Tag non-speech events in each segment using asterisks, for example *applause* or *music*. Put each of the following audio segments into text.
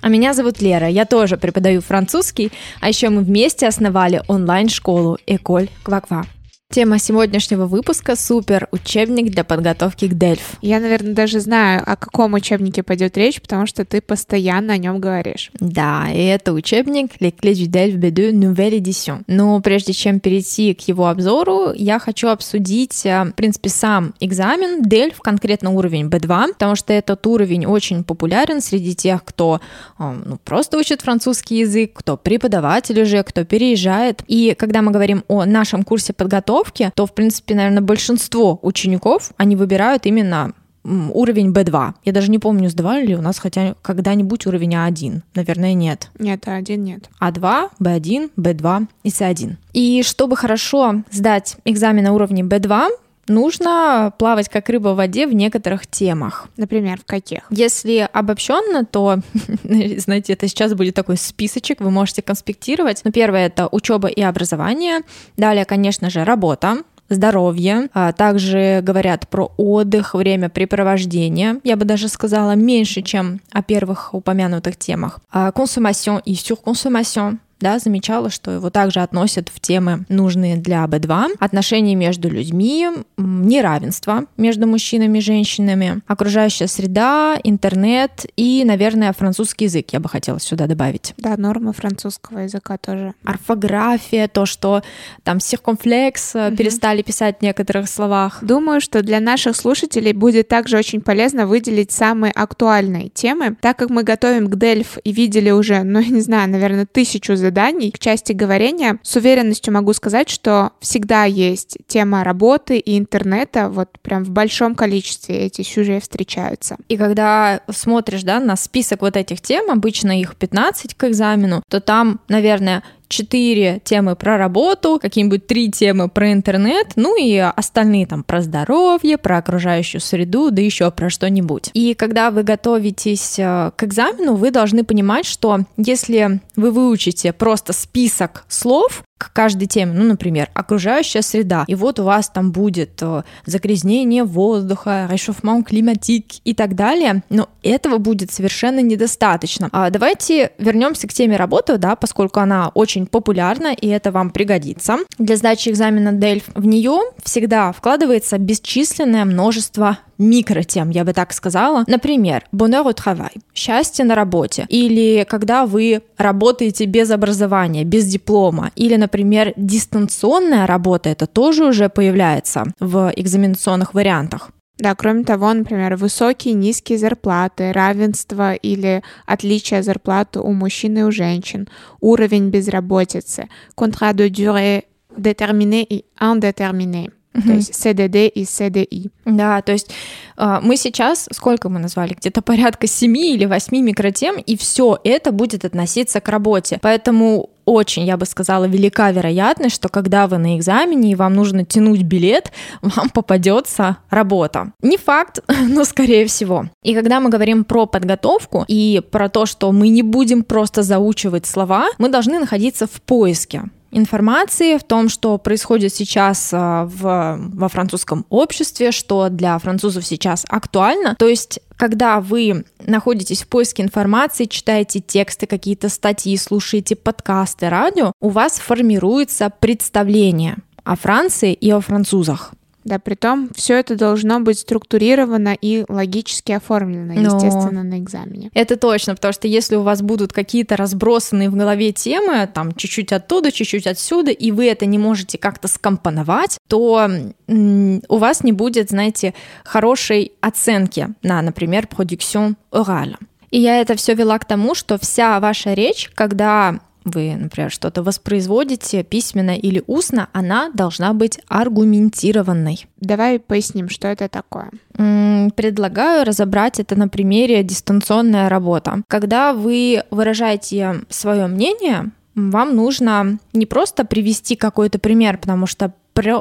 А меня зовут Лера, я тоже преподаю французский, а еще мы вместе основали онлайн-школу Эколь Кваква. Тема сегодняшнего выпуска – супер учебник для подготовки к Дельф. Я, наверное, даже знаю, о каком учебнике пойдет речь, потому что ты постоянно о нем говоришь. Да, и это учебник Les clés du DELF B2 Nouvelle Edition. Но прежде чем перейти к его обзору, я хочу обсудить, э, в принципе, сам экзамен DELF, конкретно уровень B2, потому что этот уровень очень популярен среди тех, кто э, ну, просто учит французский язык, кто преподаватель уже, кто переезжает. И когда мы говорим о нашем курсе подготовки, подготовки, то, в принципе, наверное, большинство учеников, они выбирают именно уровень B2. Я даже не помню, сдавали ли у нас хотя когда-нибудь уровень А1. Наверное, нет. Нет, А1 нет. А2, B1, B2 и С1. И чтобы хорошо сдать экзамен на уровне B2, нужно плавать как рыба в воде в некоторых темах. Например, в каких? Если обобщенно, то, *laughs* знаете, это сейчас будет такой списочек, вы можете конспектировать. Но первое это учеба и образование. Далее, конечно же, работа здоровье. А также говорят про отдых, время препровождения. Я бы даже сказала меньше, чем о первых упомянутых темах. Консумацион и surconsommation да, замечала, что его также относят в темы, нужные для B2, отношения между людьми, неравенство между мужчинами и женщинами, окружающая среда, интернет и, наверное, французский язык я бы хотела сюда добавить. Да, норма французского языка тоже. Орфография, то, что там циркумфлекс угу. перестали писать в некоторых словах. Думаю, что для наших слушателей будет также очень полезно выделить самые актуальные темы, так как мы готовим к Дельф и видели уже, ну, я не знаю, наверное, тысячу заданий к части говорения, с уверенностью могу сказать, что всегда есть тема работы и интернета, вот прям в большом количестве эти сюжеты встречаются. И когда смотришь, да, на список вот этих тем, обычно их 15 к экзамену, то там, наверное, четыре темы про работу, какие-нибудь три темы про интернет, ну и остальные там про здоровье, про окружающую среду, да еще про что-нибудь. И когда вы готовитесь э, к экзамену, вы должны понимать, что если вы выучите просто список слов, к каждой теме, ну, например, окружающая среда, и вот у вас там будет э, загрязнение воздуха, réchauffement климатик и так далее, но этого будет совершенно недостаточно. А давайте вернемся к теме работы, да, поскольку она очень популярна, и это вам пригодится. Для сдачи экзамена DELF в нее всегда вкладывается бесчисленное множество микротем, я бы так сказала. Например, bonheur au travail, счастье на работе, или когда вы работаете без образования, без диплома, или, например, дистанционная работа, это тоже уже появляется в экзаменационных вариантах. Да, кроме того, например, высокие, низкие зарплаты, равенство или отличие зарплаты у мужчин и у женщин, уровень безработицы, contrat de durée déterminé и indéterminé. То есть CDD и CDI. Да, то есть э, мы сейчас, сколько мы назвали, где-то порядка 7 или 8 микротем, и все это будет относиться к работе. Поэтому очень, я бы сказала, велика вероятность, что когда вы на экзамене и вам нужно тянуть билет, *laughs* вам попадется работа. Не факт, *laughs* но скорее всего. И когда мы говорим про подготовку и про то, что мы не будем просто заучивать слова, мы должны находиться в поиске информации в том, что происходит сейчас а, в, во французском обществе, что для французов сейчас актуально. То есть когда вы находитесь в поиске информации, читаете тексты, какие-то статьи, слушаете подкасты, радио, у вас формируется представление о Франции и о французах. Да, при том все это должно быть структурировано и логически оформлено, Но... естественно, на экзамене. Это точно, потому что если у вас будут какие-то разбросанные в голове темы, там чуть-чуть оттуда, чуть-чуть отсюда, и вы это не можете как-то скомпоновать, то у вас не будет, знаете, хорошей оценки на, например, продукцион орала. И я это все вела к тому, что вся ваша речь, когда вы, например, что-то воспроизводите письменно или устно, она должна быть аргументированной. Давай поясним, что это такое. Предлагаю разобрать это на примере дистанционная работа. Когда вы выражаете свое мнение, вам нужно не просто привести какой-то пример, потому что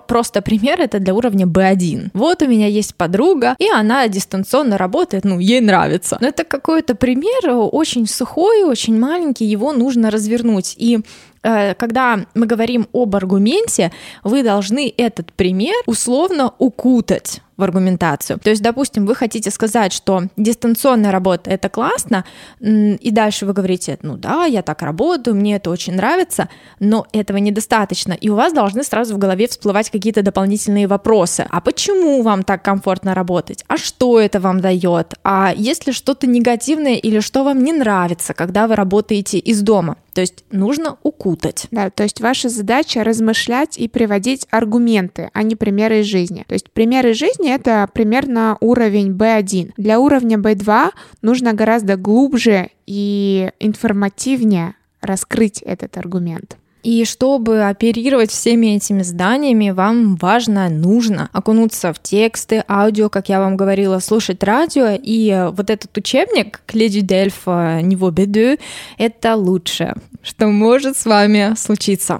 просто пример это для уровня B1. Вот у меня есть подруга, и она дистанционно работает, ну, ей нравится. Но это какой-то пример очень сухой, очень маленький, его нужно развернуть. И Э, когда мы говорим об аргументе, вы должны этот пример условно укутать в аргументацию. То есть, допустим, вы хотите сказать, что дистанционная работа это классно, и дальше вы говорите, ну да, я так работаю, мне это очень нравится, но этого недостаточно, и у вас должны сразу в голове всплывать какие-то дополнительные вопросы. А почему вам так комфортно работать? А что это вам дает? А есть ли что-то негативное или что вам не нравится, когда вы работаете из дома? То есть нужно укутать. Да, то есть ваша задача размышлять и приводить аргументы, а не примеры из жизни. То есть примеры из жизни — это примерно уровень B1. Для уровня B2 нужно гораздо глубже и информативнее раскрыть этот аргумент. И чтобы оперировать всеми этими зданиями, вам важно, нужно окунуться в тексты, аудио, как я вам говорила, слушать радио. И вот этот учебник «Кледи Дельф Niveau B2» — это лучшее, что может с вами случиться.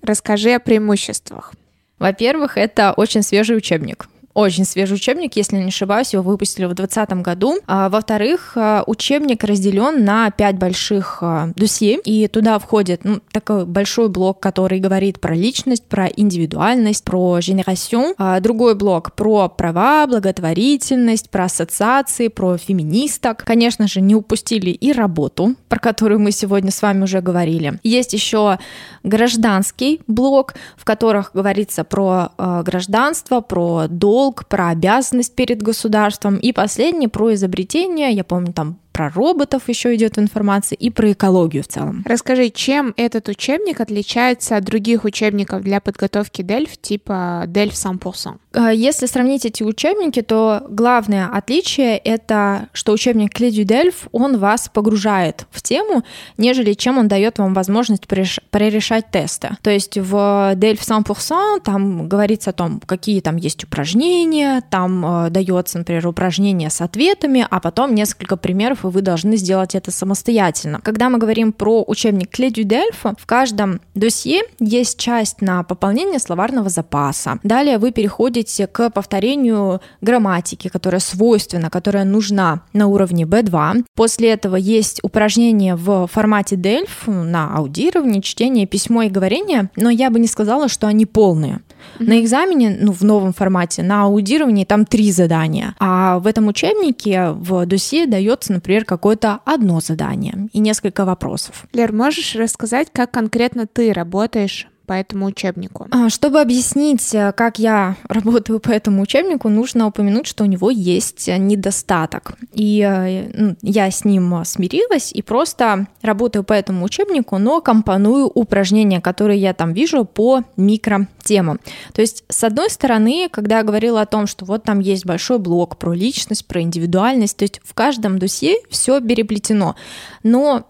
Расскажи о преимуществах. Во-первых, это очень свежий учебник очень свежий учебник, если не ошибаюсь, его выпустили в 2020 году. А, во-вторых, а, учебник разделен на пять больших а, досье, и туда входит ну, такой большой блок, который говорит про личность, про индивидуальность, про генерацион, а другой блок про права, благотворительность, про ассоциации, про феминисток. Конечно же, не упустили и работу, про которую мы сегодня с вами уже говорили. Есть еще гражданский блок, в которых говорится про гражданство, про долг, долг, про обязанность перед государством, и последний про изобретение, я помню, там про роботов еще идет информация и про экологию в целом. Расскажи, чем этот учебник отличается от других учебников для подготовки Дельф типа Дельф 100%? А, если сравнить эти учебники, то главное отличие — это что учебник Кледю Дельф, он вас погружает в тему, нежели чем он дает вам возможность прорешать тесты. То есть в Дельф 100% там говорится о том, какие там есть упражнения, там э, дается, например, упражнение с ответами, а потом несколько примеров и вы должны сделать это самостоятельно. Когда мы говорим про учебник Кле Дельфа, в каждом досье есть часть на пополнение словарного запаса. Далее вы переходите к повторению грамматики, которая свойственна, которая нужна на уровне B2. После этого есть упражнения в формате Дельф на аудирование, чтение, письмо и говорение, но я бы не сказала, что они полные. Mm-hmm. На экзамене, ну, в новом формате, на аудировании там три задания, а в этом учебнике в досье дается, например, какое-то одно задание и несколько вопросов. Лер, можешь рассказать, как конкретно ты работаешь по этому учебнику? А, чтобы объяснить, э, как я *laughs* работаю по этому учебнику, нужно упомянуть, что у него есть недостаток. И э, ну, я с ним смирилась и просто работаю по этому учебнику, но компоную упражнения, которые я там вижу по микротемам. То есть, с одной стороны, когда я говорила о том, что вот там есть большой блок про личность, про индивидуальность, то есть в каждом досье все переплетено. Но,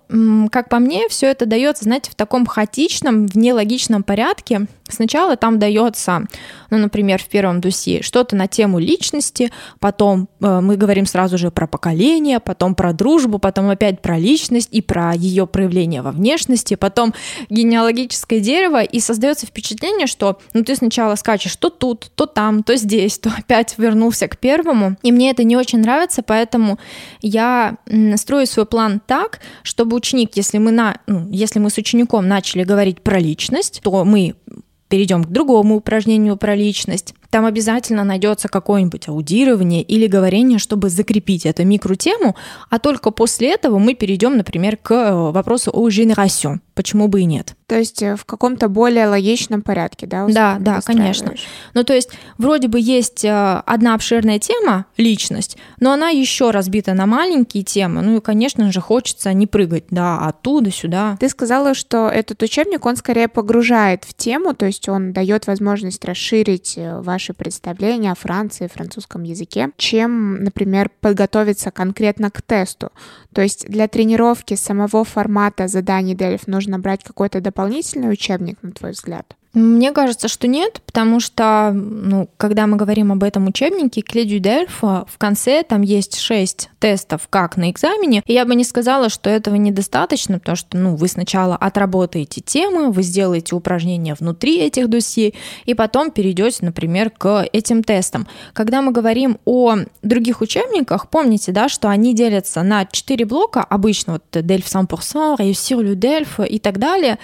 как по мне, все это дается, знаете, в таком хаотичном, в нелогичном порядке. Сначала там дается, ну, например, в первом досье что-то на тему личности, потом э, мы говорим сразу же про поколение, потом про дружбу, потом опять про личность и про ее проявление во внешности, потом генеалогическое дерево, и создается впечатление, что ну, ты сначала скачешь то тут, то там, то здесь, то опять вернулся к первому, и мне это не очень нравится, поэтому я строю свой план так, чтобы ученик, если мы, на, ну, если мы с учеником начали говорить про личность, то мы перейдем к другому упражнению про личность. Там обязательно найдется какое-нибудь аудирование или говорение, чтобы закрепить эту микротему, а только после этого мы перейдем, например, к э, вопросу о génération. Почему бы и нет? То есть э, в каком-то более логичном порядке, да? Да, да, конечно. Ну, то есть вроде бы есть э, одна обширная тема, личность, но она еще разбита на маленькие темы. Ну и, конечно же, хочется не прыгать, да, оттуда сюда. Ты сказала, что этот учебник, он скорее погружает в тему, то есть он дает возможность расширить ваш ваши представления о Франции, французском языке, чем, например, подготовиться конкретно к тесту. То есть для тренировки самого формата заданий Дельф нужно брать какой-то дополнительный учебник, на твой взгляд? Мне кажется, что нет, потому что, ну, когда мы говорим об этом учебнике, Кледю Дельфа, в конце там есть шесть тестов, как на экзамене, и я бы не сказала, что этого недостаточно, потому что, ну, вы сначала отработаете темы, вы сделаете упражнения внутри этих досье, и потом перейдете, например, к этим тестам. Когда мы говорим о других учебниках, помните, да, что они делятся на четыре блока, обычно вот Дельф 100%, Réussir Delph и так далее,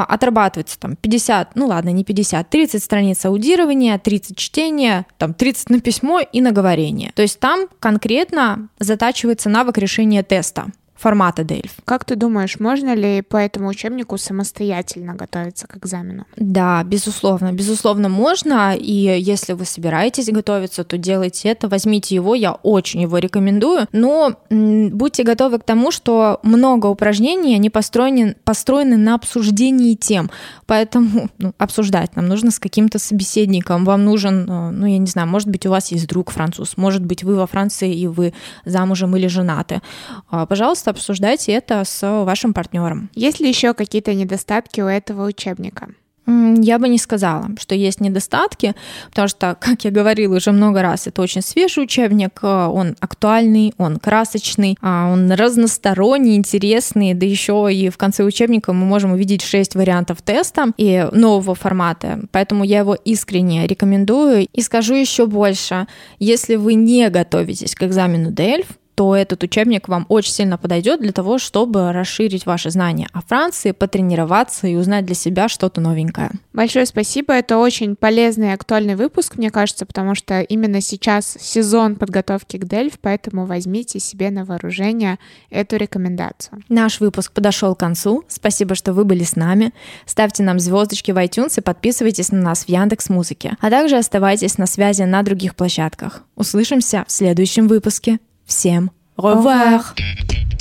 отрабатывается там 50, ну ладно, не 50, 30 страниц аудирования, 30 чтения, там 30 на письмо и на говорение. То есть там конкретно затачивается навык решения теста формата Дельф. Как ты думаешь, можно ли по этому учебнику самостоятельно готовиться к экзамену? Да, безусловно, безусловно можно, и если вы собираетесь готовиться, то делайте это, возьмите его, я очень его рекомендую, но будьте готовы к тому, что много упражнений, они построены, построены на обсуждении тем, поэтому ну, обсуждать нам нужно с каким-то собеседником, вам нужен, э, ну, я не знаю, может быть, у вас есть друг француз, может быть, вы во Франции и вы замужем или женаты. А, пожалуйста, обсуждайте это с вашим партнером. Есть ли еще какие-то недостатки у этого учебника? Я бы не сказала, что есть недостатки, потому что, *laughs* как я говорила уже много раз, это очень свежий учебник, э, он актуальный, он красочный, а, он разносторонний, интересный, да еще и в конце учебника мы можем увидеть 6 вариантов теста и нового формата, поэтому я его искренне рекомендую. И скажу еще больше, если вы не готовитесь к экзамену DELF, то этот учебник вам очень сильно подойдет для того, чтобы расширить ваши знания о Франции, потренироваться и узнать для себя что-то новенькое. Большое спасибо, это очень полезный и актуальный выпуск, мне кажется, потому что именно сейчас сезон подготовки к Дельф, поэтому возьмите себе на вооружение эту рекомендацию. Наш выпуск подошел к концу. Спасибо, что вы были с нами. Ставьте нам звездочки в iTunes и подписывайтесь на нас в Яндекс Музыке, а также оставайтесь на связи на других площадках. Услышимся в следующем выпуске. Всем.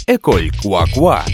École Quoi Quoi.